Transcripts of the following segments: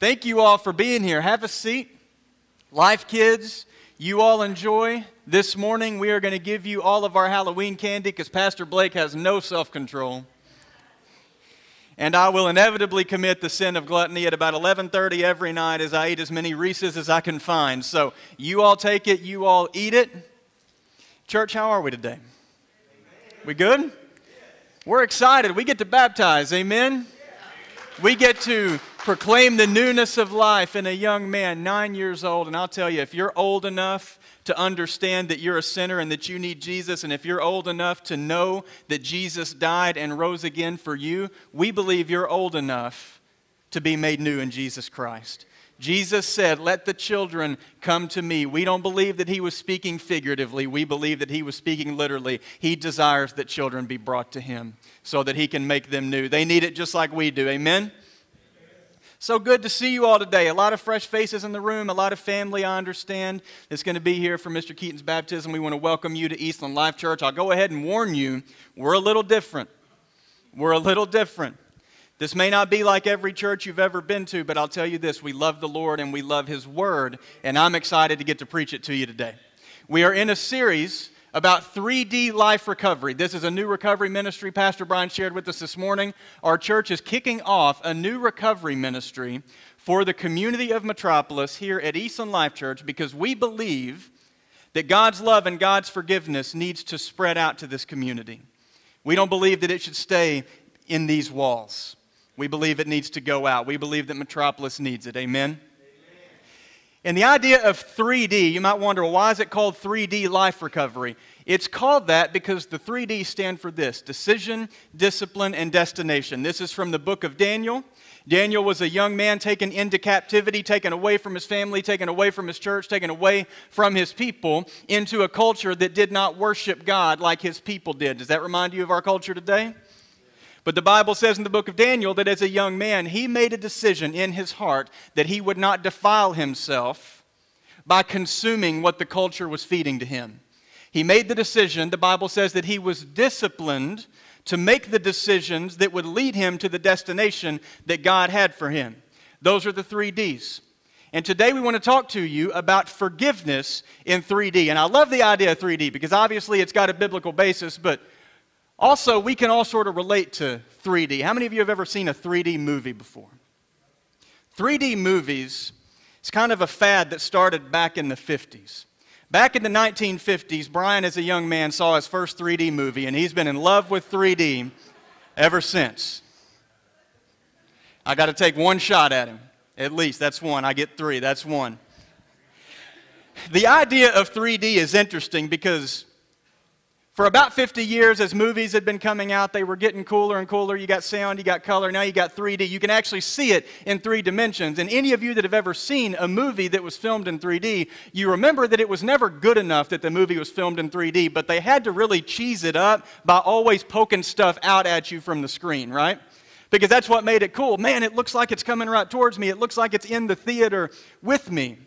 Thank you all for being here. Have a seat. Life kids, you all enjoy. This morning we are going to give you all of our Halloween candy because Pastor Blake has no self control. And I will inevitably commit the sin of gluttony at about 11:30 every night as I eat as many Reese's as I can find. So you all take it, you all eat it. Church, how are we today? We good? We're excited. We get to baptize. Amen. We get to proclaim the newness of life in a young man, nine years old. And I'll tell you, if you're old enough to understand that you're a sinner and that you need Jesus, and if you're old enough to know that Jesus died and rose again for you, we believe you're old enough to be made new in Jesus Christ. Jesus said, Let the children come to me. We don't believe that he was speaking figuratively. We believe that he was speaking literally. He desires that children be brought to him so that he can make them new. They need it just like we do. Amen? So good to see you all today. A lot of fresh faces in the room, a lot of family, I understand, that's going to be here for Mr. Keaton's baptism. We want to welcome you to Eastland Life Church. I'll go ahead and warn you, we're a little different. We're a little different. This may not be like every church you've ever been to, but I'll tell you this we love the Lord and we love His Word, and I'm excited to get to preach it to you today. We are in a series about 3D life recovery. This is a new recovery ministry Pastor Brian shared with us this morning. Our church is kicking off a new recovery ministry for the community of Metropolis here at Eastland Life Church because we believe that God's love and God's forgiveness needs to spread out to this community. We don't believe that it should stay in these walls. We believe it needs to go out. We believe that Metropolis needs it. Amen. And the idea of 3D, you might wonder, why is it called 3D life recovery? It's called that because the 3D stand for this decision, discipline, and destination. This is from the book of Daniel. Daniel was a young man taken into captivity, taken away from his family, taken away from his church, taken away from his people into a culture that did not worship God like his people did. Does that remind you of our culture today? But the Bible says in the book of Daniel that as a young man, he made a decision in his heart that he would not defile himself by consuming what the culture was feeding to him. He made the decision, the Bible says that he was disciplined to make the decisions that would lead him to the destination that God had for him. Those are the three D's. And today we want to talk to you about forgiveness in 3D. And I love the idea of 3D because obviously it's got a biblical basis, but also, we can all sort of relate to 3D. How many of you have ever seen a 3D movie before? 3D movies is kind of a fad that started back in the 50s. Back in the 1950s, Brian, as a young man, saw his first 3D movie, and he's been in love with 3D ever since. I got to take one shot at him. At least, that's one. I get three, that's one. The idea of 3D is interesting because for about 50 years, as movies had been coming out, they were getting cooler and cooler. You got sound, you got color, now you got 3D. You can actually see it in three dimensions. And any of you that have ever seen a movie that was filmed in 3D, you remember that it was never good enough that the movie was filmed in 3D, but they had to really cheese it up by always poking stuff out at you from the screen, right? Because that's what made it cool. Man, it looks like it's coming right towards me. It looks like it's in the theater with me.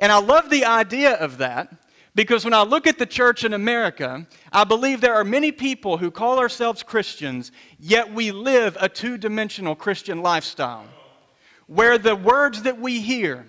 And I love the idea of that because when I look at the church in America, I believe there are many people who call ourselves Christians, yet we live a two dimensional Christian lifestyle. Where the words that we hear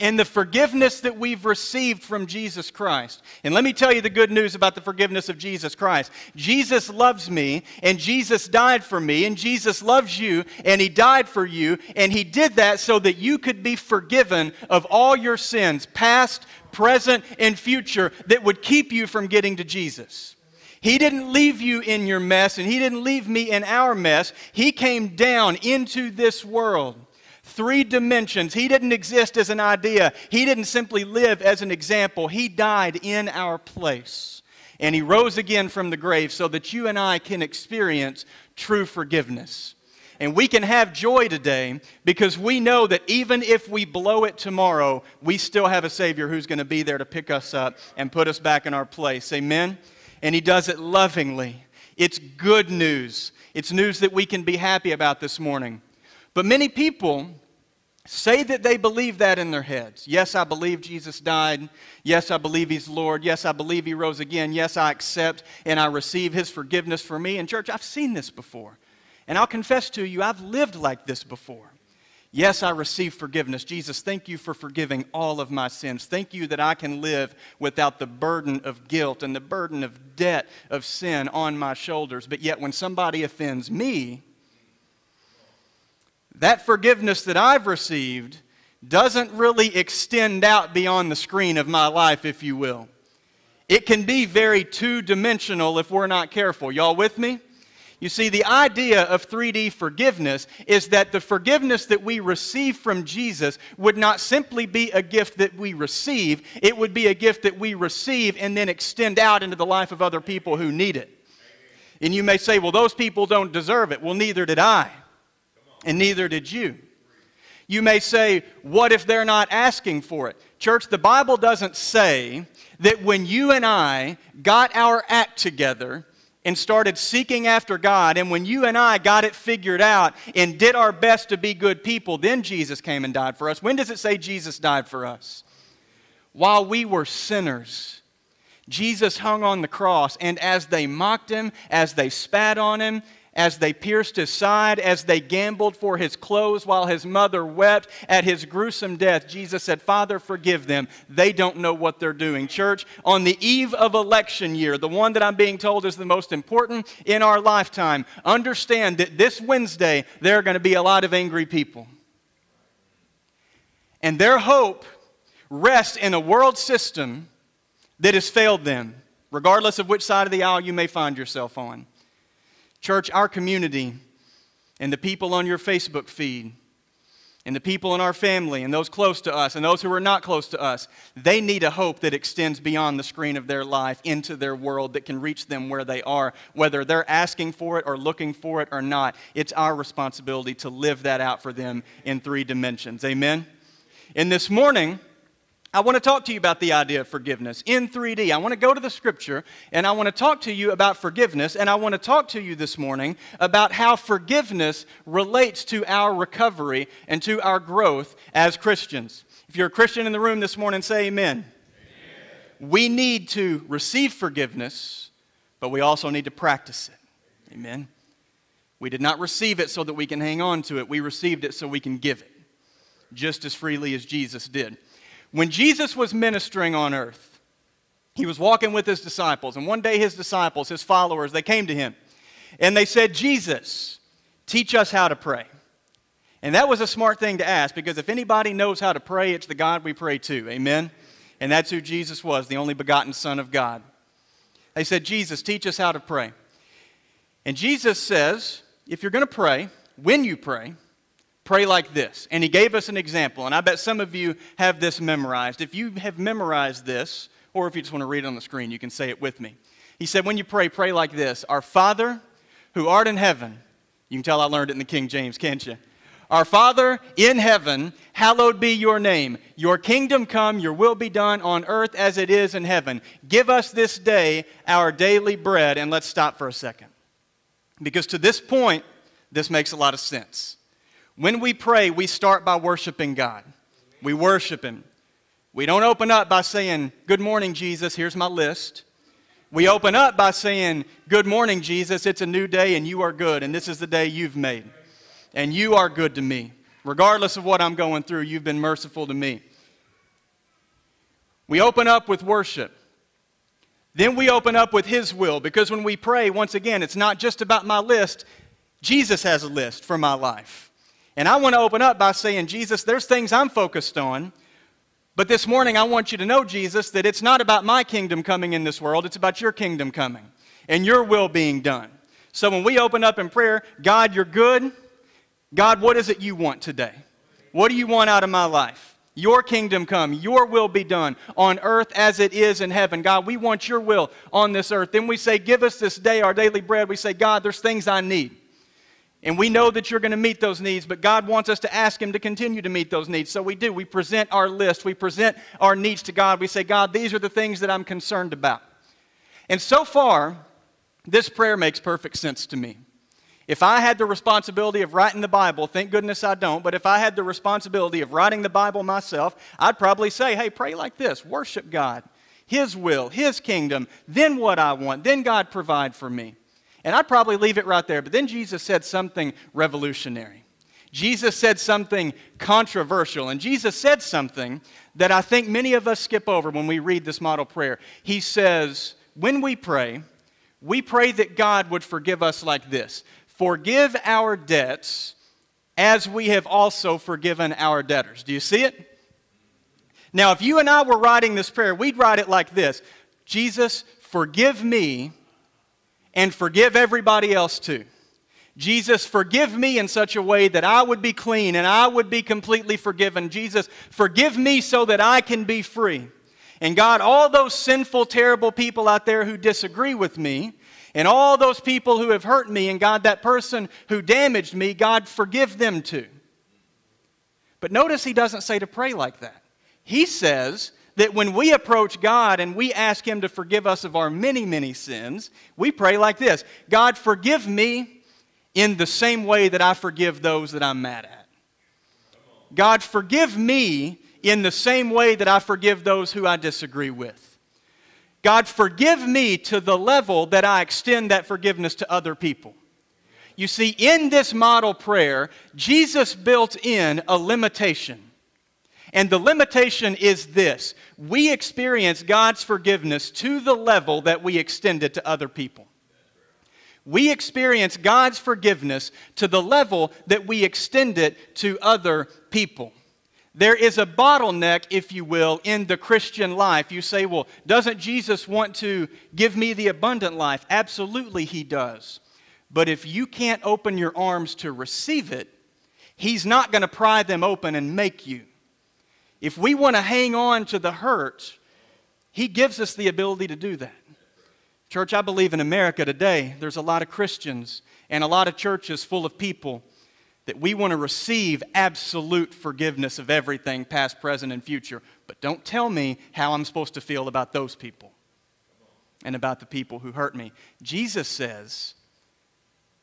and the forgiveness that we've received from Jesus Christ. And let me tell you the good news about the forgiveness of Jesus Christ. Jesus loves me, and Jesus died for me, and Jesus loves you, and He died for you, and He did that so that you could be forgiven of all your sins, past, present, and future that would keep you from getting to Jesus. He didn't leave you in your mess, and He didn't leave me in our mess. He came down into this world. Three dimensions. He didn't exist as an idea, He didn't simply live as an example. He died in our place. And He rose again from the grave so that you and I can experience true forgiveness. And we can have joy today because we know that even if we blow it tomorrow, we still have a Savior who's going to be there to pick us up and put us back in our place. Amen? And He does it lovingly. It's good news. It's news that we can be happy about this morning. But many people say that they believe that in their heads. Yes, I believe Jesus died. Yes, I believe He's Lord. Yes, I believe He rose again. Yes, I accept and I receive His forgiveness for me. And, church, I've seen this before. And I'll confess to you, I've lived like this before. Yes, I receive forgiveness. Jesus, thank you for forgiving all of my sins. Thank you that I can live without the burden of guilt and the burden of debt of sin on my shoulders. But yet, when somebody offends me, that forgiveness that I've received doesn't really extend out beyond the screen of my life, if you will. It can be very two dimensional if we're not careful. Y'all with me? You see, the idea of 3D forgiveness is that the forgiveness that we receive from Jesus would not simply be a gift that we receive, it would be a gift that we receive and then extend out into the life of other people who need it. And you may say, well, those people don't deserve it. Well, neither did I, and neither did you. You may say, what if they're not asking for it? Church, the Bible doesn't say that when you and I got our act together, and started seeking after God, and when you and I got it figured out and did our best to be good people, then Jesus came and died for us. When does it say Jesus died for us? While we were sinners. Jesus hung on the cross, and as they mocked him, as they spat on him, as they pierced his side, as they gambled for his clothes while his mother wept at his gruesome death, Jesus said, Father, forgive them. They don't know what they're doing. Church, on the eve of election year, the one that I'm being told is the most important in our lifetime, understand that this Wednesday there are going to be a lot of angry people. And their hope rests in a world system that has failed them, regardless of which side of the aisle you may find yourself on. Church, our community and the people on your Facebook feed and the people in our family and those close to us and those who are not close to us, they need a hope that extends beyond the screen of their life into their world that can reach them where they are, whether they're asking for it or looking for it or not. It's our responsibility to live that out for them in three dimensions. Amen? And this morning, I want to talk to you about the idea of forgiveness in 3D. I want to go to the scripture and I want to talk to you about forgiveness. And I want to talk to you this morning about how forgiveness relates to our recovery and to our growth as Christians. If you're a Christian in the room this morning, say amen. amen. We need to receive forgiveness, but we also need to practice it. Amen. We did not receive it so that we can hang on to it, we received it so we can give it just as freely as Jesus did. When Jesus was ministering on earth, he was walking with his disciples, and one day his disciples, his followers, they came to him and they said, Jesus, teach us how to pray. And that was a smart thing to ask because if anybody knows how to pray, it's the God we pray to. Amen? And that's who Jesus was, the only begotten Son of God. They said, Jesus, teach us how to pray. And Jesus says, if you're going to pray, when you pray, Pray like this. And he gave us an example, and I bet some of you have this memorized. If you have memorized this, or if you just want to read it on the screen, you can say it with me. He said, When you pray, pray like this Our Father who art in heaven. You can tell I learned it in the King James, can't you? Our Father in heaven, hallowed be your name. Your kingdom come, your will be done on earth as it is in heaven. Give us this day our daily bread. And let's stop for a second. Because to this point, this makes a lot of sense. When we pray, we start by worshiping God. We worship Him. We don't open up by saying, Good morning, Jesus, here's my list. We open up by saying, Good morning, Jesus, it's a new day and you are good, and this is the day you've made. And you are good to me. Regardless of what I'm going through, you've been merciful to me. We open up with worship. Then we open up with His will because when we pray, once again, it's not just about my list. Jesus has a list for my life. And I want to open up by saying, Jesus, there's things I'm focused on. But this morning, I want you to know, Jesus, that it's not about my kingdom coming in this world, it's about your kingdom coming and your will being done. So when we open up in prayer, God, you're good. God, what is it you want today? What do you want out of my life? Your kingdom come, your will be done on earth as it is in heaven. God, we want your will on this earth. Then we say, Give us this day our daily bread. We say, God, there's things I need. And we know that you're going to meet those needs, but God wants us to ask Him to continue to meet those needs. So we do. We present our list, we present our needs to God. We say, God, these are the things that I'm concerned about. And so far, this prayer makes perfect sense to me. If I had the responsibility of writing the Bible, thank goodness I don't, but if I had the responsibility of writing the Bible myself, I'd probably say, hey, pray like this worship God, His will, His kingdom, then what I want, then God provide for me. And I'd probably leave it right there. But then Jesus said something revolutionary. Jesus said something controversial. And Jesus said something that I think many of us skip over when we read this model prayer. He says, When we pray, we pray that God would forgive us like this Forgive our debts as we have also forgiven our debtors. Do you see it? Now, if you and I were writing this prayer, we'd write it like this Jesus, forgive me and forgive everybody else too. Jesus, forgive me in such a way that I would be clean and I would be completely forgiven. Jesus, forgive me so that I can be free. And God, all those sinful, terrible people out there who disagree with me, and all those people who have hurt me, and God, that person who damaged me, God, forgive them too. But notice he doesn't say to pray like that. He says that when we approach God and we ask Him to forgive us of our many, many sins, we pray like this God, forgive me in the same way that I forgive those that I'm mad at. God, forgive me in the same way that I forgive those who I disagree with. God, forgive me to the level that I extend that forgiveness to other people. You see, in this model prayer, Jesus built in a limitation. And the limitation is this we experience God's forgiveness to the level that we extend it to other people. We experience God's forgiveness to the level that we extend it to other people. There is a bottleneck, if you will, in the Christian life. You say, well, doesn't Jesus want to give me the abundant life? Absolutely, he does. But if you can't open your arms to receive it, he's not going to pry them open and make you. If we want to hang on to the hurt, he gives us the ability to do that. Church, I believe in America today, there's a lot of Christians and a lot of churches full of people that we want to receive absolute forgiveness of everything, past, present, and future. But don't tell me how I'm supposed to feel about those people and about the people who hurt me. Jesus says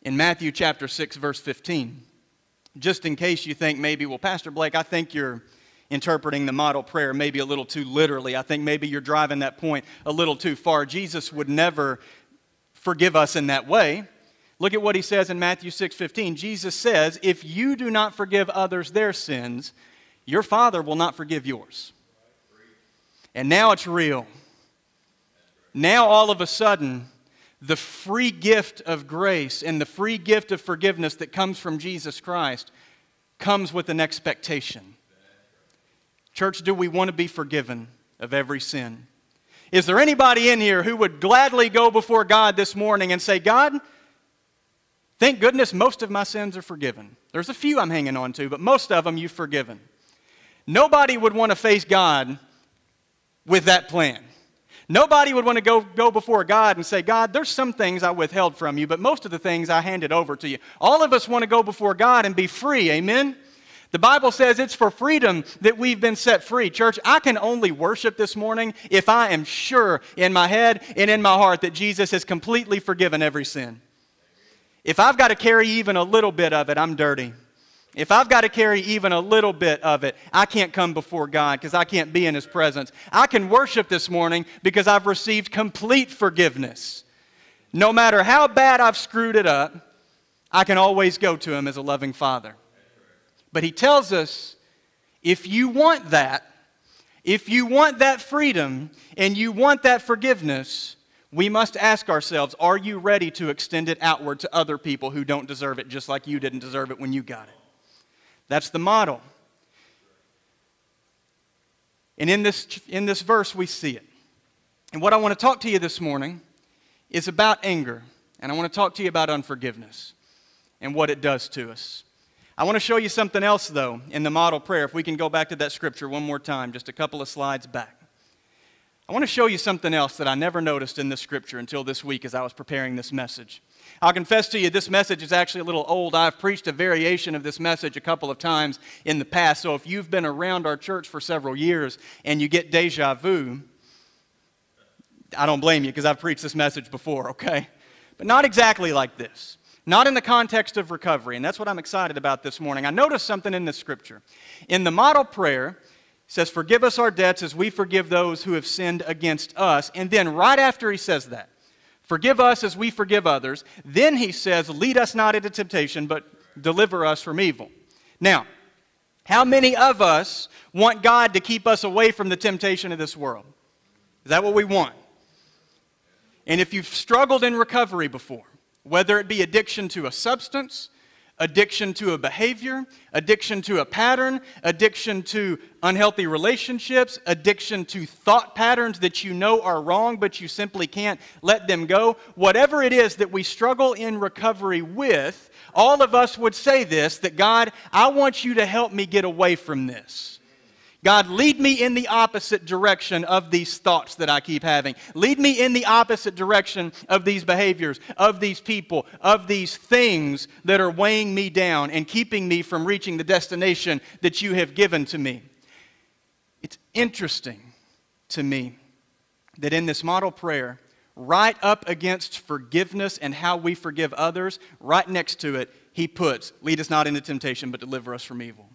in Matthew chapter 6, verse 15, just in case you think maybe, well, Pastor Blake, I think you're interpreting the model prayer maybe a little too literally. I think maybe you're driving that point a little too far. Jesus would never forgive us in that way. Look at what he says in Matthew 6:15. Jesus says, "If you do not forgive others their sins, your Father will not forgive yours." And now it's real. Now all of a sudden, the free gift of grace and the free gift of forgiveness that comes from Jesus Christ comes with an expectation. Church, do we want to be forgiven of every sin? Is there anybody in here who would gladly go before God this morning and say, God, Thank goodness most of my sins are forgiven. There's a few I'm hanging on to, but most of them you've forgiven. Nobody would want to face God with that plan. Nobody would want to go, go before God and say, God, there's some things I withheld from you, but most of the things I handed over to you. All of us want to go before God and be free. Amen? The Bible says it's for freedom that we've been set free. Church, I can only worship this morning if I am sure in my head and in my heart that Jesus has completely forgiven every sin. If I've got to carry even a little bit of it, I'm dirty. If I've got to carry even a little bit of it, I can't come before God because I can't be in His presence. I can worship this morning because I've received complete forgiveness. No matter how bad I've screwed it up, I can always go to Him as a loving Father. But He tells us if you want that, if you want that freedom and you want that forgiveness, we must ask ourselves are you ready to extend it outward to other people who don't deserve it just like you didn't deserve it when you got it? That's the model. And in this, in this verse, we see it. And what I want to talk to you this morning is about anger. And I want to talk to you about unforgiveness and what it does to us. I want to show you something else, though, in the model prayer. If we can go back to that scripture one more time, just a couple of slides back. I want to show you something else that I never noticed in this scripture until this week as I was preparing this message. I'll confess to you, this message is actually a little old. I've preached a variation of this message a couple of times in the past. So if you've been around our church for several years and you get deja vu, I don't blame you because I've preached this message before, okay? But not exactly like this. Not in the context of recovery. And that's what I'm excited about this morning. I noticed something in the scripture. In the model prayer, says, Forgive us our debts as we forgive those who have sinned against us. And then, right after he says that, Forgive us as we forgive others, then he says, Lead us not into temptation, but deliver us from evil. Now, how many of us want God to keep us away from the temptation of this world? Is that what we want? And if you've struggled in recovery before, whether it be addiction to a substance, addiction to a behavior, addiction to a pattern, addiction to unhealthy relationships, addiction to thought patterns that you know are wrong, but you simply can't let them go. Whatever it is that we struggle in recovery with, all of us would say this that God, I want you to help me get away from this. God, lead me in the opposite direction of these thoughts that I keep having. Lead me in the opposite direction of these behaviors, of these people, of these things that are weighing me down and keeping me from reaching the destination that you have given to me. It's interesting to me that in this model prayer, right up against forgiveness and how we forgive others, right next to it, he puts, Lead us not into temptation, but deliver us from evil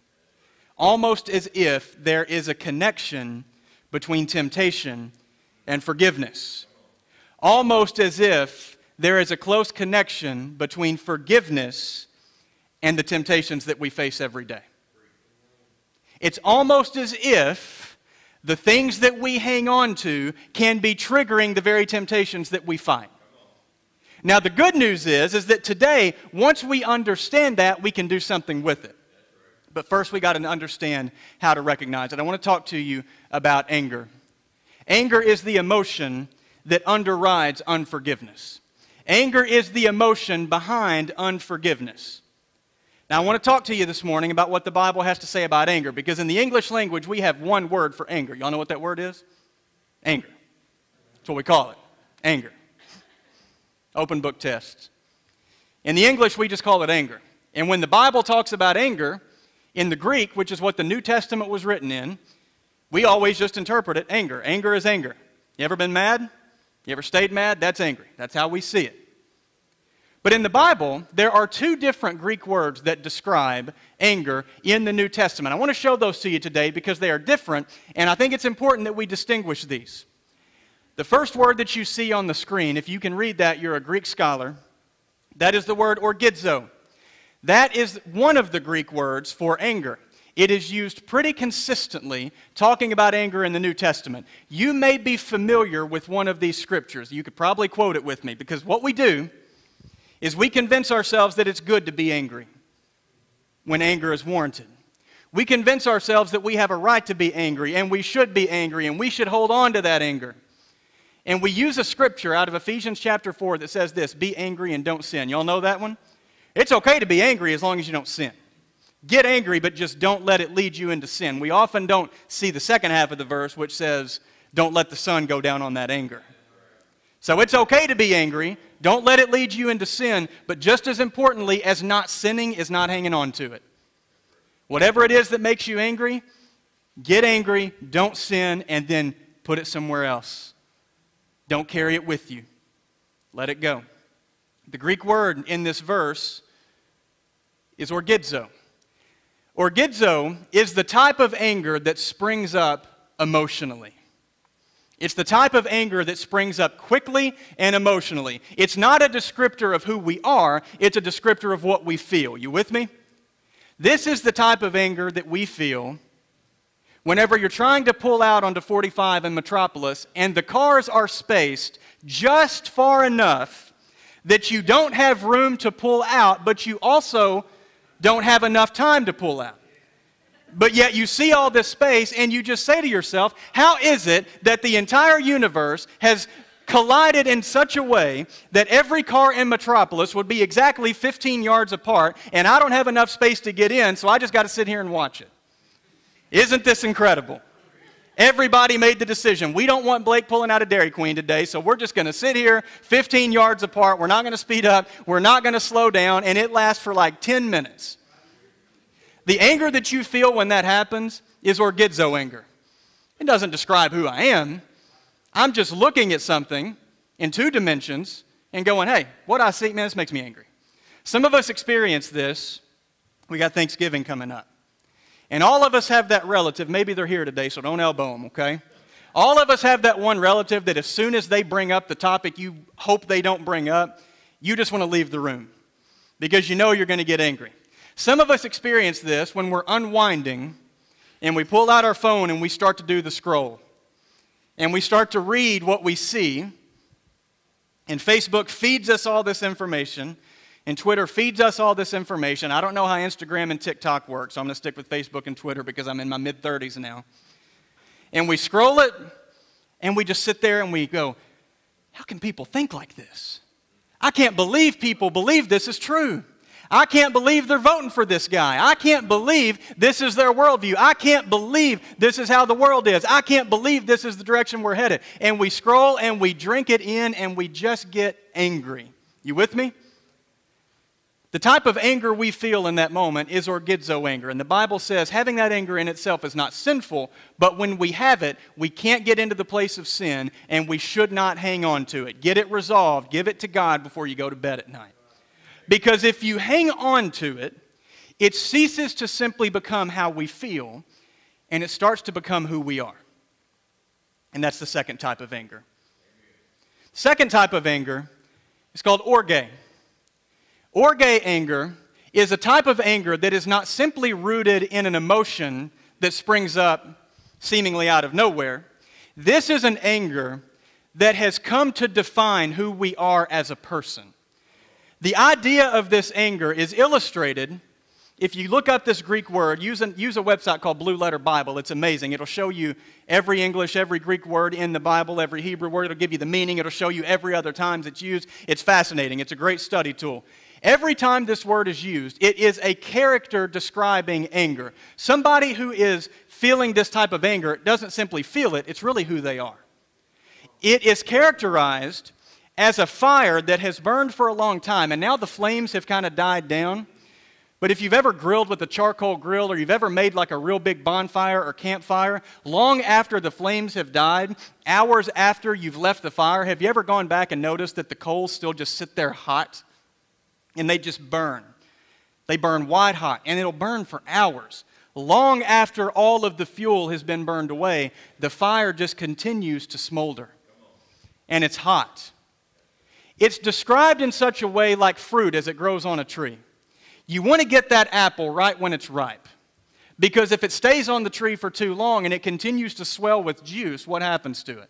almost as if there is a connection between temptation and forgiveness. Almost as if there is a close connection between forgiveness and the temptations that we face every day. It's almost as if the things that we hang on to can be triggering the very temptations that we fight. Now the good news is is that today once we understand that we can do something with it. But first, we got to understand how to recognize it. I want to talk to you about anger. Anger is the emotion that underrides unforgiveness. Anger is the emotion behind unforgiveness. Now, I want to talk to you this morning about what the Bible has to say about anger, because in the English language, we have one word for anger. Y'all know what that word is? Anger. That's what we call it anger. Open book tests. In the English, we just call it anger. And when the Bible talks about anger, in the Greek, which is what the New Testament was written in, we always just interpret it anger. Anger is anger. You ever been mad? You ever stayed mad? That's angry. That's how we see it. But in the Bible, there are two different Greek words that describe anger in the New Testament. I want to show those to you today because they are different, and I think it's important that we distinguish these. The first word that you see on the screen, if you can read that, you're a Greek scholar, that is the word orgizo. That is one of the Greek words for anger. It is used pretty consistently talking about anger in the New Testament. You may be familiar with one of these scriptures. You could probably quote it with me because what we do is we convince ourselves that it's good to be angry when anger is warranted. We convince ourselves that we have a right to be angry and we should be angry and we should hold on to that anger. And we use a scripture out of Ephesians chapter 4 that says this Be angry and don't sin. Y'all know that one? It's okay to be angry as long as you don't sin. Get angry, but just don't let it lead you into sin. We often don't see the second half of the verse, which says, Don't let the sun go down on that anger. So it's okay to be angry. Don't let it lead you into sin. But just as importantly as not sinning is not hanging on to it. Whatever it is that makes you angry, get angry, don't sin, and then put it somewhere else. Don't carry it with you. Let it go. The Greek word in this verse is orgizo. Orgizo is the type of anger that springs up emotionally. It's the type of anger that springs up quickly and emotionally. It's not a descriptor of who we are, it's a descriptor of what we feel. You with me? This is the type of anger that we feel whenever you're trying to pull out onto 45 in Metropolis and the cars are spaced just far enough that you don't have room to pull out, but you also don't have enough time to pull out. But yet you see all this space and you just say to yourself, how is it that the entire universe has collided in such a way that every car in Metropolis would be exactly 15 yards apart and I don't have enough space to get in, so I just got to sit here and watch it? Isn't this incredible? Everybody made the decision. We don't want Blake pulling out a Dairy Queen today, so we're just going to sit here 15 yards apart. We're not going to speed up. We're not going to slow down, and it lasts for like 10 minutes. The anger that you feel when that happens is orgizo anger. It doesn't describe who I am. I'm just looking at something in two dimensions and going, hey, what I see, man, this makes me angry. Some of us experience this. We got Thanksgiving coming up. And all of us have that relative. Maybe they're here today, so don't elbow them, okay? All of us have that one relative that as soon as they bring up the topic you hope they don't bring up, you just want to leave the room because you know you're going to get angry. Some of us experience this when we're unwinding and we pull out our phone and we start to do the scroll. And we start to read what we see. And Facebook feeds us all this information. And Twitter feeds us all this information. I don't know how Instagram and TikTok work, so I'm going to stick with Facebook and Twitter because I'm in my mid 30s now. And we scroll it, and we just sit there and we go, How can people think like this? I can't believe people believe this is true. I can't believe they're voting for this guy. I can't believe this is their worldview. I can't believe this is how the world is. I can't believe this is the direction we're headed. And we scroll and we drink it in and we just get angry. You with me? The type of anger we feel in that moment is orgizo anger. And the Bible says having that anger in itself is not sinful, but when we have it, we can't get into the place of sin and we should not hang on to it. Get it resolved, give it to God before you go to bed at night. Because if you hang on to it, it ceases to simply become how we feel and it starts to become who we are. And that's the second type of anger. Second type of anger is called orge. Orge anger is a type of anger that is not simply rooted in an emotion that springs up seemingly out of nowhere. This is an anger that has come to define who we are as a person. The idea of this anger is illustrated if you look up this Greek word, use use a website called Blue Letter Bible. It's amazing. It'll show you every English, every Greek word in the Bible, every Hebrew word. It'll give you the meaning. It'll show you every other times it's used. It's fascinating. It's a great study tool. Every time this word is used, it is a character describing anger. Somebody who is feeling this type of anger doesn't simply feel it, it's really who they are. It is characterized as a fire that has burned for a long time, and now the flames have kind of died down. But if you've ever grilled with a charcoal grill or you've ever made like a real big bonfire or campfire, long after the flames have died, hours after you've left the fire, have you ever gone back and noticed that the coals still just sit there hot and they just burn? They burn white hot and it'll burn for hours. Long after all of the fuel has been burned away, the fire just continues to smolder and it's hot. It's described in such a way like fruit as it grows on a tree. You want to get that apple right when it's ripe. Because if it stays on the tree for too long and it continues to swell with juice, what happens to it?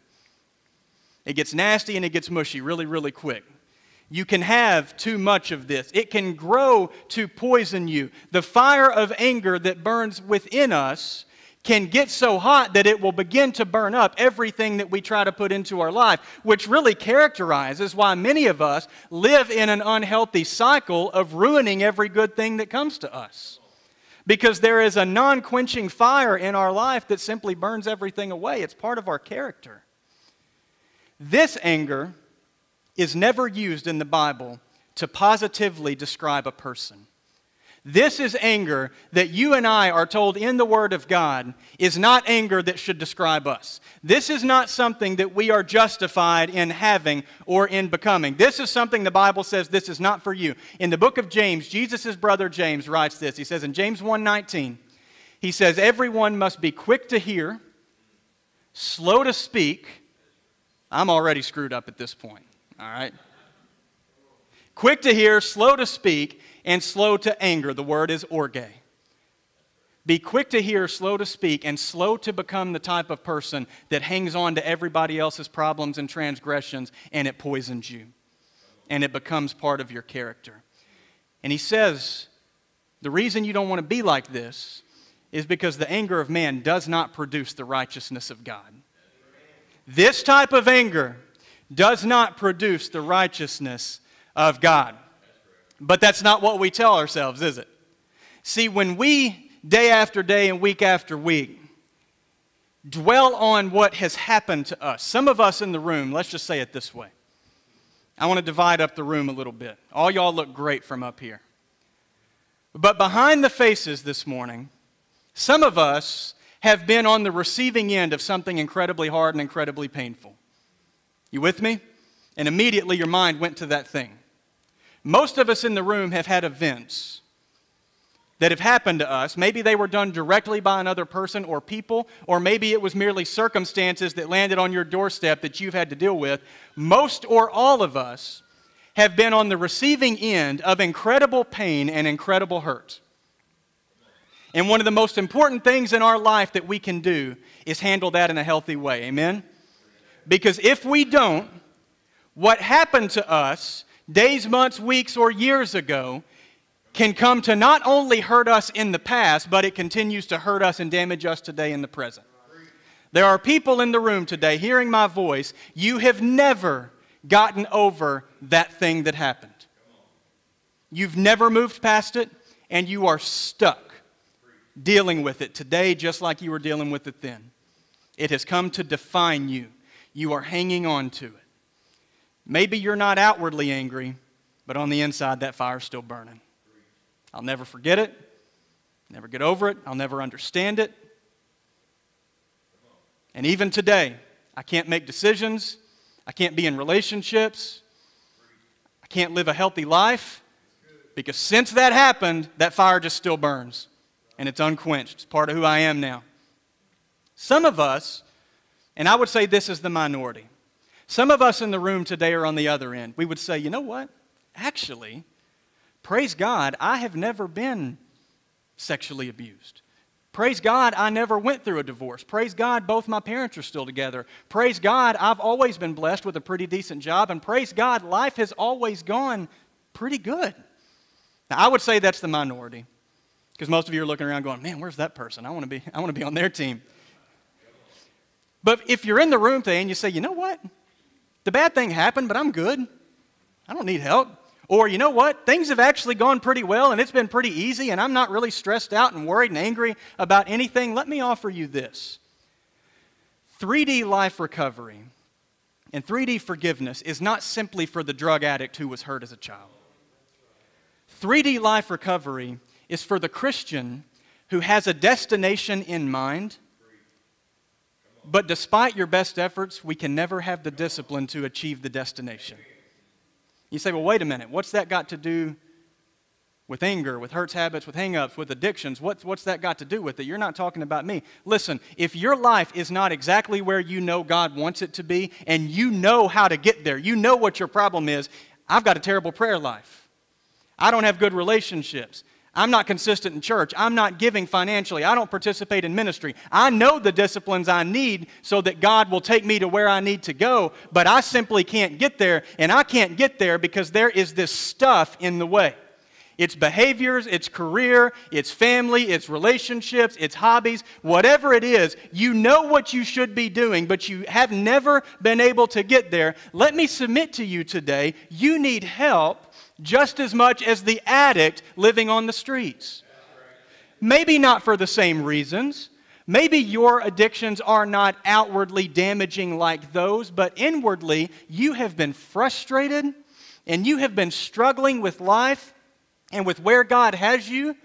It gets nasty and it gets mushy really, really quick. You can have too much of this. It can grow to poison you. The fire of anger that burns within us can get so hot that it will begin to burn up everything that we try to put into our life, which really characterizes why many of us live in an unhealthy cycle of ruining every good thing that comes to us. Because there is a non quenching fire in our life that simply burns everything away. It's part of our character. This anger is never used in the Bible to positively describe a person. This is anger that you and I are told in the Word of God is not anger that should describe us. This is not something that we are justified in having or in becoming. This is something the Bible says this is not for you. In the book of James, Jesus' brother James writes this. He says in James 1:19, he says, Everyone must be quick to hear, slow to speak. I'm already screwed up at this point, all right? Quick to hear, slow to speak and slow to anger. The word is orge. Be quick to hear, slow to speak, and slow to become the type of person that hangs on to everybody else's problems and transgressions, and it poisons you. And it becomes part of your character. And he says, the reason you don't want to be like this is because the anger of man does not produce the righteousness of God. This type of anger does not produce the righteousness of God. But that's not what we tell ourselves, is it? See, when we, day after day and week after week, dwell on what has happened to us, some of us in the room, let's just say it this way. I want to divide up the room a little bit. All y'all look great from up here. But behind the faces this morning, some of us have been on the receiving end of something incredibly hard and incredibly painful. You with me? And immediately your mind went to that thing. Most of us in the room have had events that have happened to us. Maybe they were done directly by another person or people, or maybe it was merely circumstances that landed on your doorstep that you've had to deal with. Most or all of us have been on the receiving end of incredible pain and incredible hurt. And one of the most important things in our life that we can do is handle that in a healthy way. Amen? Because if we don't, what happened to us days, months, weeks, or years ago can come to not only hurt us in the past, but it continues to hurt us and damage us today in the present. There are people in the room today hearing my voice. You have never gotten over that thing that happened. You've never moved past it, and you are stuck dealing with it today just like you were dealing with it then. It has come to define you. You are hanging on to it. Maybe you're not outwardly angry, but on the inside, that fire's still burning. I'll never forget it, never get over it, I'll never understand it. And even today, I can't make decisions, I can't be in relationships, I can't live a healthy life because since that happened, that fire just still burns and it's unquenched. It's part of who I am now. Some of us, and I would say this is the minority, some of us in the room today are on the other end. We would say, you know what? Actually, praise God, I have never been sexually abused. Praise God, I never went through a divorce. Praise God, both my parents are still together. Praise God, I've always been blessed with a pretty decent job. And praise God, life has always gone pretty good. Now, I would say that's the minority. Because most of you are looking around going, man, where's that person? I want to be, I want to be on their team. But if you're in the room today and you say, you know what? The bad thing happened, but I'm good. I don't need help. Or, you know what? Things have actually gone pretty well and it's been pretty easy and I'm not really stressed out and worried and angry about anything. Let me offer you this 3D life recovery and 3D forgiveness is not simply for the drug addict who was hurt as a child. 3D life recovery is for the Christian who has a destination in mind, but despite your best efforts, we can never have the discipline to achieve the destination. You say, well, wait a minute, what's that got to do with anger, with hurts habits, with hangups, with addictions? What's, what's that got to do with it? You're not talking about me. Listen, if your life is not exactly where you know God wants it to be, and you know how to get there, you know what your problem is, I've got a terrible prayer life. I don't have good relationships. I'm not consistent in church. I'm not giving financially. I don't participate in ministry. I know the disciplines I need so that God will take me to where I need to go, but I simply can't get there. And I can't get there because there is this stuff in the way. It's behaviors, it's career, it's family, it's relationships, it's hobbies, whatever it is, you know what you should be doing, but you have never been able to get there. Let me submit to you today you need help just as much as the addict living on the streets. Maybe not for the same reasons. Maybe your addictions are not outwardly damaging like those, but inwardly you have been frustrated and you have been struggling with life and with where God has you.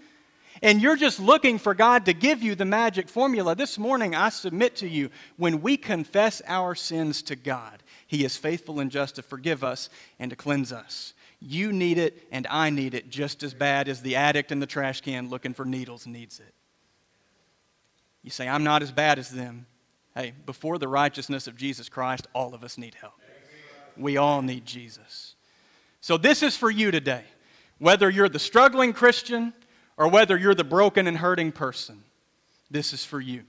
And you're just looking for God to give you the magic formula. This morning, I submit to you when we confess our sins to God, He is faithful and just to forgive us and to cleanse us. You need it, and I need it just as bad as the addict in the trash can looking for needles needs it. You say, I'm not as bad as them. Hey, before the righteousness of Jesus Christ, all of us need help. We all need Jesus. So, this is for you today. Whether you're the struggling Christian or whether you're the broken and hurting person, this is for you.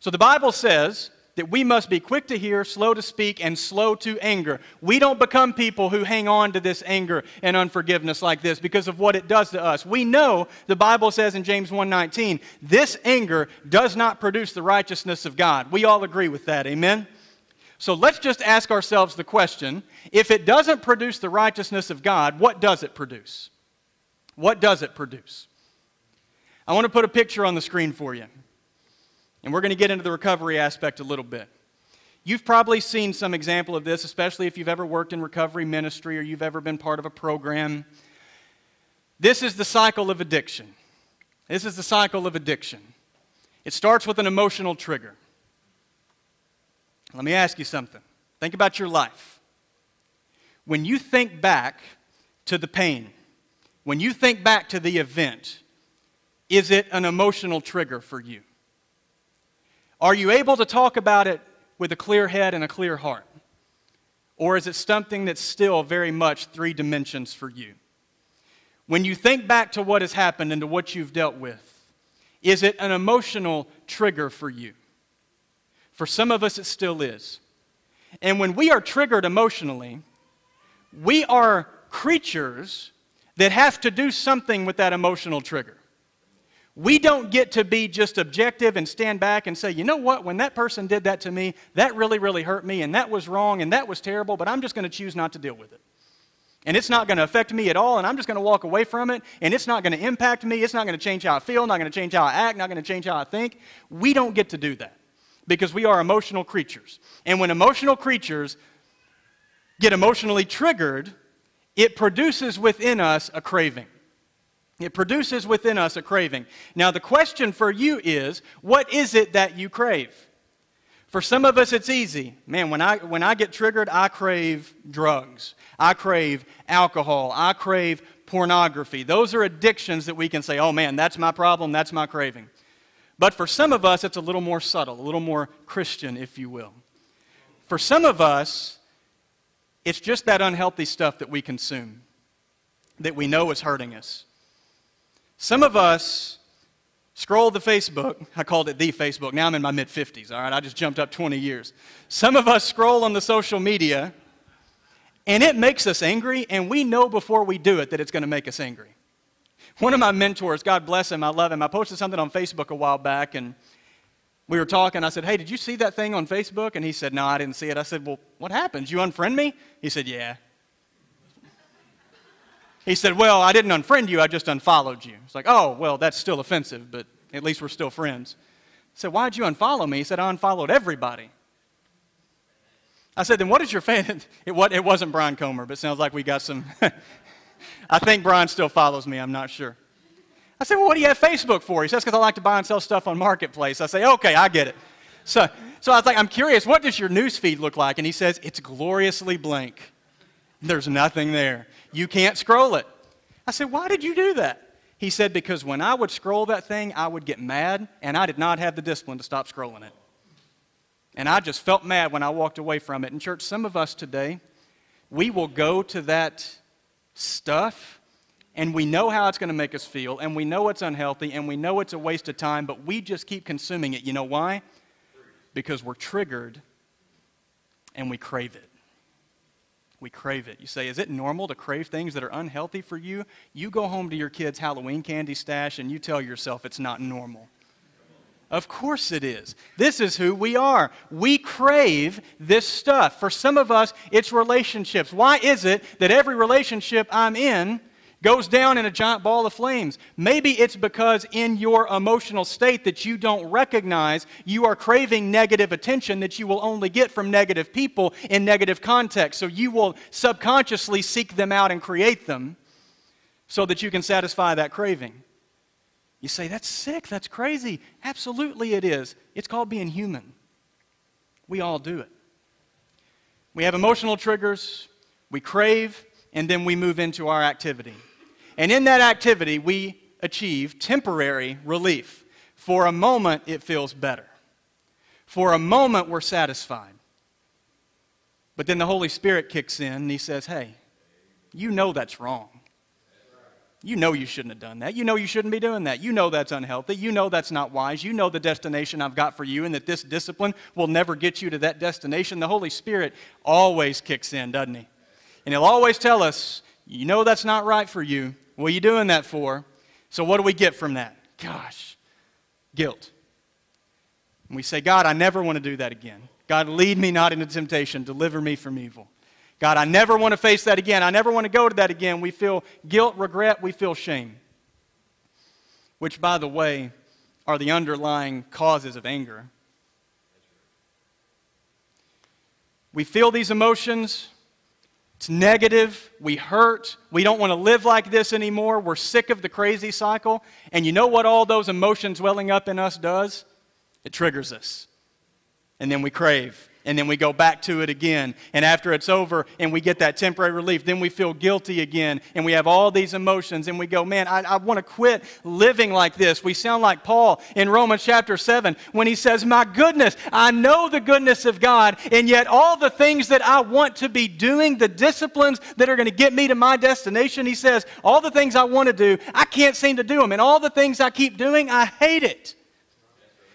So, the Bible says that we must be quick to hear, slow to speak, and slow to anger. We don't become people who hang on to this anger and unforgiveness like this because of what it does to us. We know the Bible says in James 1:19, this anger does not produce the righteousness of God. We all agree with that. Amen. So let's just ask ourselves the question, if it doesn't produce the righteousness of God, what does it produce? What does it produce? I want to put a picture on the screen for you. And we're going to get into the recovery aspect a little bit. You've probably seen some example of this, especially if you've ever worked in recovery ministry or you've ever been part of a program. This is the cycle of addiction. This is the cycle of addiction. It starts with an emotional trigger. Let me ask you something. Think about your life. When you think back to the pain, when you think back to the event, is it an emotional trigger for you? Are you able to talk about it with a clear head and a clear heart? Or is it something that's still very much three dimensions for you? When you think back to what has happened and to what you've dealt with, Is it an emotional trigger for you? For some of us, it still is. And when we are triggered emotionally, we are creatures that have to do something with that emotional trigger. We don't get to be just objective and stand back and say, you know what, when that person did that to me, that really, really hurt me, and that was wrong, and that was terrible, but I'm just going to choose not to deal with it. And it's not going to affect me at all, and I'm just going to walk away from it, and it's not going to impact me, it's not going to change how I feel, not going to change how I act, not going to change how I think. We don't get to do that because we are emotional creatures. And when emotional creatures get emotionally triggered, it produces within us a craving. It produces within us a craving. Now, the question for you is what is it that you crave? For some of us, it's easy. Man, when I, when I get triggered, I crave drugs. I crave alcohol. I crave pornography. Those are addictions that we can say, oh man, that's my problem, that's my craving. But for some of us, it's a little more subtle, a little more Christian, if you will. For some of us, it's just that unhealthy stuff that we consume that we know is hurting us. Some of us scroll the Facebook. I called it the Facebook. Now I'm in my mid 50s, all right? I just jumped up 20 years. Some of us scroll on the social media, and it makes us angry, and we know before we do it that it's going to make us angry. One of my mentors, God bless him, I love him, I posted something on Facebook a while back, and we were talking. I said, Hey, did you see that thing on Facebook? And he said, No, I didn't see it. I said, Well, what happened? You unfriend me? He said, Yeah. He said, Well, I didn't unfriend you, I just unfollowed you. It's like, Oh, well, that's still offensive, but at least we're still friends. I said, Why'd you unfollow me? He said, I unfollowed everybody. I said, Then what is your fan? It, it wasn't Brian Comer, but it sounds like we got some. I think Brian still follows me, I'm not sure. I said, Well, what do you have Facebook for? He says, Because I like to buy and sell stuff on Marketplace. I say, Okay, I get it. So, so I was like, I'm curious, what does your news feed look like? And he says, It's gloriously blank. There's nothing there. You can't scroll it. I said, Why did you do that? He said, Because when I would scroll that thing, I would get mad, and I did not have the discipline to stop scrolling it. And I just felt mad when I walked away from it. In church, some of us today, we will go to that stuff, and we know how it's going to make us feel, and we know it's unhealthy, and we know it's a waste of time, but we just keep consuming it. You know why? Because we're triggered and we crave it. We crave it. You say, is it normal to crave things that are unhealthy for you? You go home to your kid's Halloween candy stash and you tell yourself it's not normal. Of course it is. This is who we are. We crave this stuff. For some of us, it's relationships. Why is it that every relationship I'm in goes down in a giant ball of flames. Maybe it's because in your emotional state that you don't recognize you are craving negative attention that you will only get from negative people in negative context. So you will subconsciously seek them out and create them so that you can satisfy that craving. You say, that's sick, that's crazy. Absolutely, it is. It's called being human. We all do it. We have emotional triggers, we crave, and then we move into our activity. And in that activity, we achieve temporary relief. For a moment, it feels better. For a moment, we're satisfied. But then the Holy Spirit kicks in and He says, Hey, you know that's wrong. You know you shouldn't have done that. You know you shouldn't be doing that. You know that's unhealthy. You know that's not wise. You know the destination I've got for you and that this discipline will never get you to that destination. The Holy Spirit always kicks in, doesn't He? And He'll always tell us, You know that's not right for you. What are you doing that for? So, what do we get from that? Gosh, guilt. And we say, God, I never want to do that again. God, lead me not into temptation, deliver me from evil. God, I never want to face that again. I never want to go to that again. We feel guilt, regret, we feel shame. Which, by the way, are the underlying causes of anger. We feel these emotions, it's negative. We hurt. We don't want to live like this anymore. We're sick of the crazy cycle. And you know what all those emotions welling up in us does? It triggers us. And then we crave. And then we go back to it again. And after it's over and we get that temporary relief, then we feel guilty again and we have all these emotions and we go, man, I, I want to quit living like this. We sound like Paul in Romans chapter 7 when he says, My goodness, I know the goodness of God, and yet all the things that I want to be doing, the disciplines that are going to get me to my destination, he says, all the things I want to do, I can't seem to do them. And all the things I keep doing, I hate it.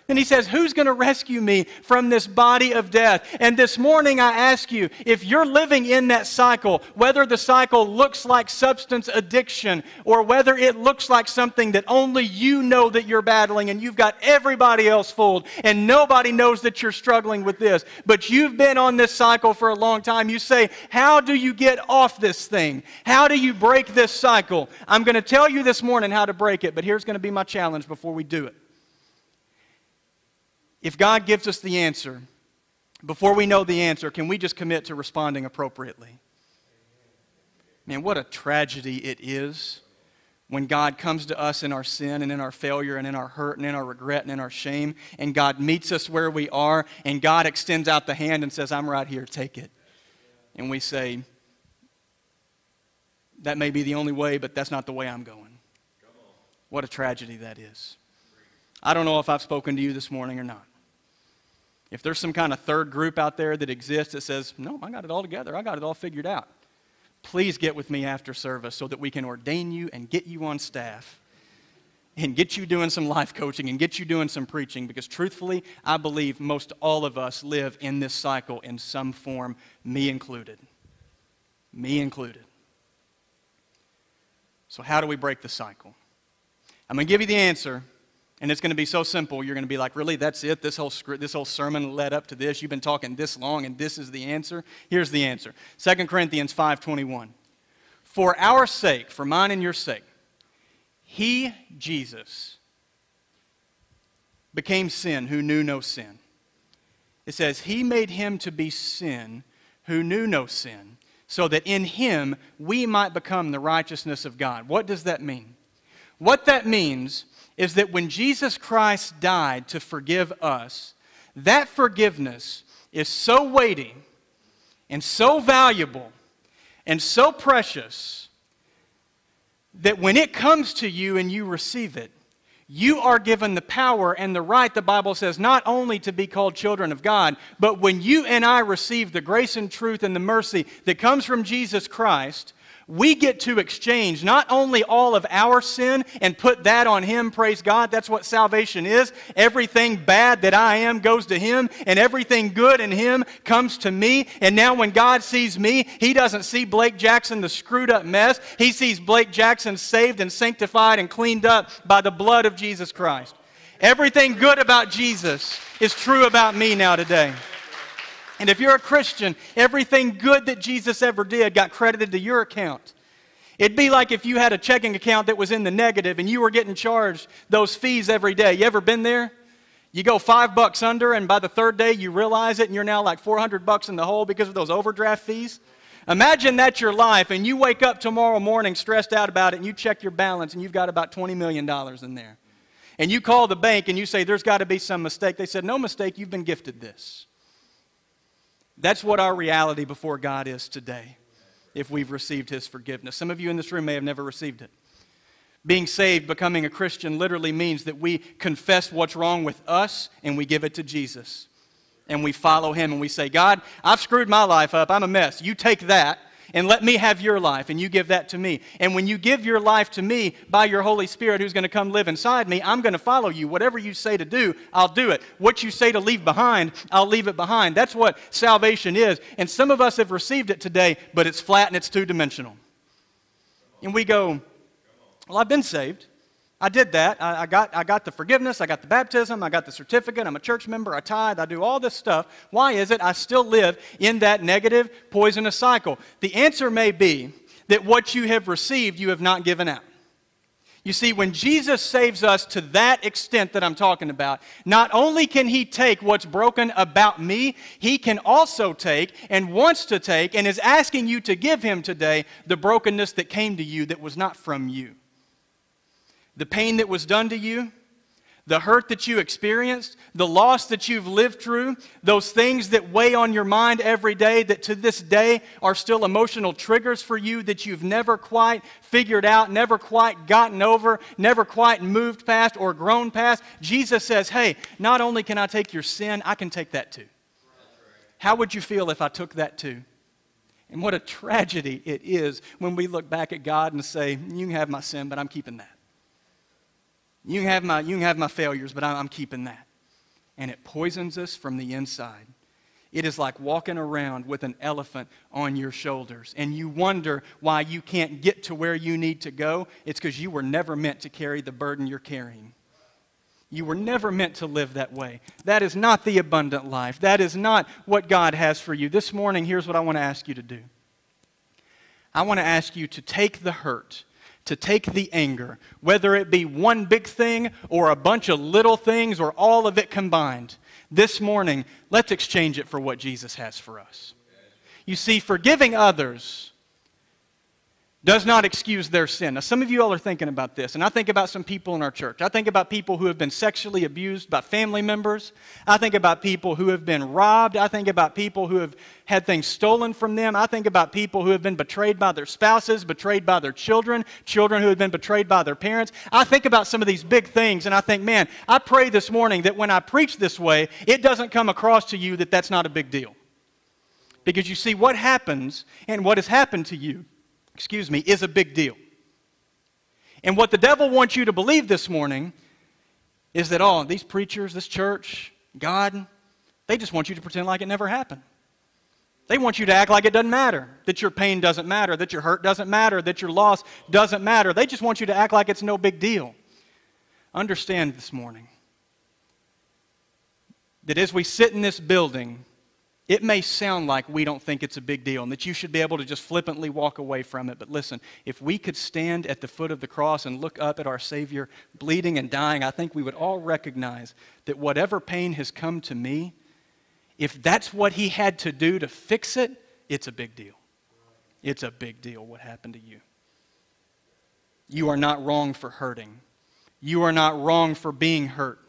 And he says, Who's going to rescue me from this body of death? And this morning I ask you if you're living in that cycle, whether the cycle looks like substance addiction or whether it looks like something that only you know that you're battling and you've got everybody else fooled and nobody knows that you're struggling with this, but you've been on this cycle for a long time, you say, How do you get off this thing? How do you break this cycle? I'm going to tell you this morning how to break it, but here's going to be my challenge before we do it. If God gives us the answer, before we know the answer, can we just commit to responding appropriately? Man, what a tragedy it is when God comes to us in our sin and in our failure and in our hurt and in our regret and in our shame, and God meets us where we are, and God extends out the hand and says, I'm right here, take it. And we say, That may be the only way, but that's not the way I'm going. What a tragedy that is. I don't know if I've spoken to you this morning or not. If there's some kind of third group out there that exists that says, no, I got it all together, I got it all figured out, please get with me after service so that we can ordain you and get you on staff and get you doing some life coaching and get you doing some preaching because truthfully, I believe most all of us live in this cycle in some form, me included. Me included. So, how do we break the cycle? I'm going to give you the answer, and it's going to be so simple, you're going to be like, really, that's it? This whole, script, this whole sermon led up to this? You've been talking this long, and this is the answer? Here's the answer 2 Corinthians 5.21. For our sake, for mine and your sake, he, Jesus, became sin who knew no sin. It says, He made him to be sin who knew no sin, so that in him we might become the righteousness of God. What does that mean? What that means is that when Jesus Christ died to forgive us, that forgiveness is so weighty and so valuable and so precious that when it comes to you and you receive it, you are given the power and the right, the Bible says, not only to be called children of God, but when you and I receive the grace and truth and the mercy that comes from Jesus Christ, we get to exchange not only all of our sin and put that on Him, praise God, that's what salvation is. Everything bad that I am goes to Him, and everything good in Him comes to me. And now, when God sees me, He doesn't see Blake Jackson, the screwed up mess. He sees Blake Jackson saved and sanctified and cleaned up by the blood of Jesus Christ. Everything good about Jesus is true about me now today. And if you're a Christian, everything good that Jesus ever did got credited to your account. It'd be like if you had a checking account that was in the negative and you were getting charged those fees every day. You ever been there? You go five bucks under, and by the third day you realize it, and you're now like 400 bucks in the hole because of those overdraft fees. Imagine that's your life, and you wake up tomorrow morning stressed out about it, and you check your balance, and you've got about $20 million in there. And you call the bank and you say, There's got to be some mistake. They said, No mistake, you've been gifted this. That's what our reality before God is today if we've received His forgiveness. Some of you in this room may have never received it. Being saved, becoming a Christian, literally means that we confess what's wrong with us and we give it to Jesus. And we follow Him and we say, God, I've screwed my life up. I'm a mess. You take that and let me have your life, and you give that to me. And when you give your life to me by your Holy Spirit, who's going to come live inside me, I'm going to follow you. Whatever you say to do, I'll do it. What you say to leave behind, I'll leave it behind. That's what salvation is. And some of us have received it today, but it's flat and it's two dimensional. And we go, Well, I've been saved. I did that. I, I, got, I got the forgiveness, I got the baptism, I got the certificate, I'm a church member, I tithe, I do all this stuff. Why is it I still live in that negative, poisonous cycle? The answer may be that what you have received, you have not given out. You see, when Jesus saves us to that extent that I'm talking about, not only can He take what's broken about me, He can also take and wants to take and is asking you to give Him today the brokenness that came to you that was not from you the pain that was done to you, the hurt that you experienced, the loss that you've lived through, those things that weigh on your mind every day that to this day are still emotional triggers for you that you've never quite figured out, never quite gotten over, never quite moved past or grown past. Jesus says, Hey, not only can I take your sin, I can take that too. How would you feel if I took that too? And what a tragedy it is when we look back at God and say, You can have my sin, but I'm keeping that. You can have my, you can have my failures, but I'm keeping that. And it poisons us from the inside. It is like walking around with an elephant on your shoulders, and you wonder why you can't get to where you need to go. It's because you were never meant to carry the burden you're carrying. You were never meant to live that way. That is not the abundant life. That is not what God has for you. This morning, here's what I want to ask you to do I want to ask you to take the hurt to take the anger, whether it be one big thing or a bunch of little things or all of it combined. This morning, let's exchange it for what Jesus has for us. You see, forgiving others does not excuse their sin. Now, some of you all are thinking about this, and I think about some people in our church. I think about people who have been sexually abused by family members. I think about people who have been robbed. I think about people who have had things stolen from them. I think about people who have been betrayed by their spouses, betrayed by their children, children who have been betrayed by their parents. I think about some of these big things, and I think, man, I pray this morning that when I preach this way, it doesn't come across to you that that's not a big deal. Because you see, what happens and what has happened to you excuse me, is a big deal. And what the devil wants you to believe this morning is that, oh, these preachers, this church, God, they just want you to pretend like it never happened. They want you to act like it doesn't matter, that your pain doesn't matter, that your hurt doesn't matter, that your loss doesn't matter. They just want you to act like it's no big deal. Understand this morning that as we sit in this building, it may sound like we don't think it's a big deal and that you should be able to just flippantly walk away from it. But listen, if we could stand at the foot of the cross and look up at our Savior bleeding and dying, I think we would all recognize that whatever pain has come to me, if that's what He had to do to fix it, it's a big deal. It's a big deal what happened to you. You are not wrong for hurting, you are not wrong for being hurt.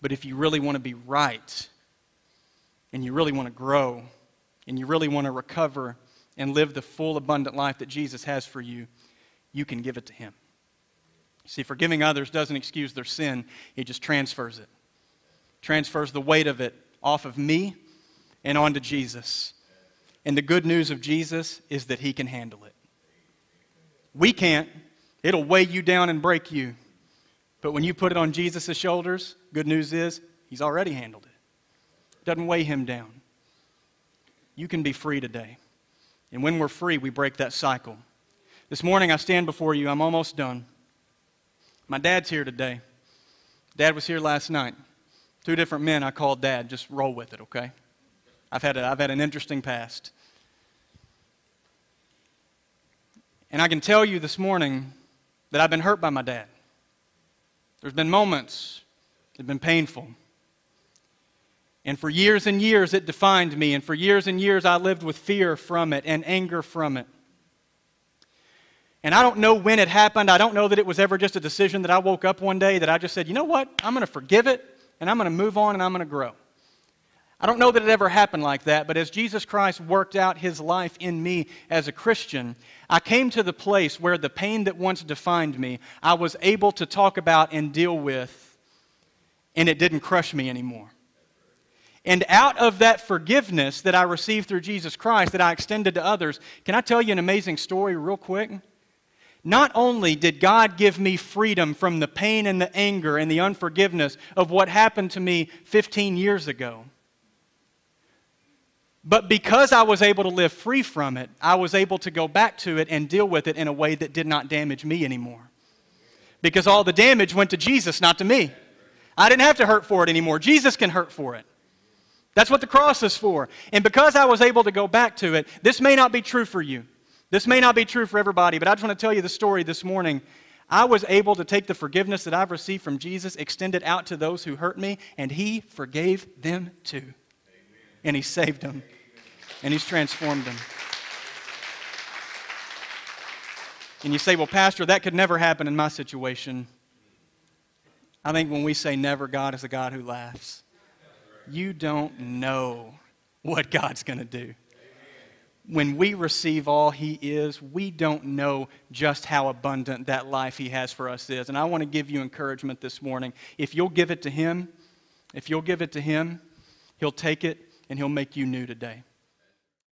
But if you really want to be right, and you really want to grow and you really want to recover and live the full, abundant life that Jesus has for you, you can give it to Him. See, forgiving others doesn't excuse their sin, it just transfers it. Transfers the weight of it off of me and onto Jesus. And the good news of Jesus is that He can handle it. We can't, it'll weigh you down and break you. But when you put it on Jesus' shoulders, good news is He's already handled it doesn't weigh him down. You can be free today. And when we're free, we break that cycle. This morning, I stand before you. I'm almost done. My dad's here today. Dad was here last night. Two different men I called dad. Just roll with it, okay? I've had, a, I've had an interesting past. And I can tell you this morning that I've been hurt by my dad. There's been moments that have been painful. And for years and years, it defined me. And for years and years, I lived with fear from it and anger from it. And I don't know when it happened. I don't know that it was ever just a decision that I woke up one day that I just said, you know what? I'm going to forgive it and I'm going to move on and I'm going to grow. I don't know that it ever happened like that, but as Jesus Christ worked out his life in me as a Christian, I came to the place where the pain that once defined me, I was able to talk about and deal with, and it didn't crush me anymore. And out of that forgiveness that I received through Jesus Christ that I extended to others, can I tell you an amazing story, real quick? Not only did God give me freedom from the pain and the anger and the unforgiveness of what happened to me 15 years ago, but because I was able to live free from it, I was able to go back to it and deal with it in a way that did not damage me anymore. Because all the damage went to Jesus, not to me. I didn't have to hurt for it anymore. Jesus can hurt for it. That's what the cross is for. And because I was able to go back to it, this may not be true for you. This may not be true for everybody, but I just want to tell you the story this morning. I was able to take the forgiveness that I've received from Jesus, extend it out to those who hurt me, and He forgave them too. Amen. And He saved them, and He's transformed them. And you say, well, Pastor, that could never happen in my situation. I think when we say never, God is a God who laughs. You don't know what God's going to do. When we receive all He is, we don't know just how abundant that life He has for us is. And I want to give you encouragement this morning. If you'll give it to Him, if you'll give it to Him, He'll take it and He'll make you new today.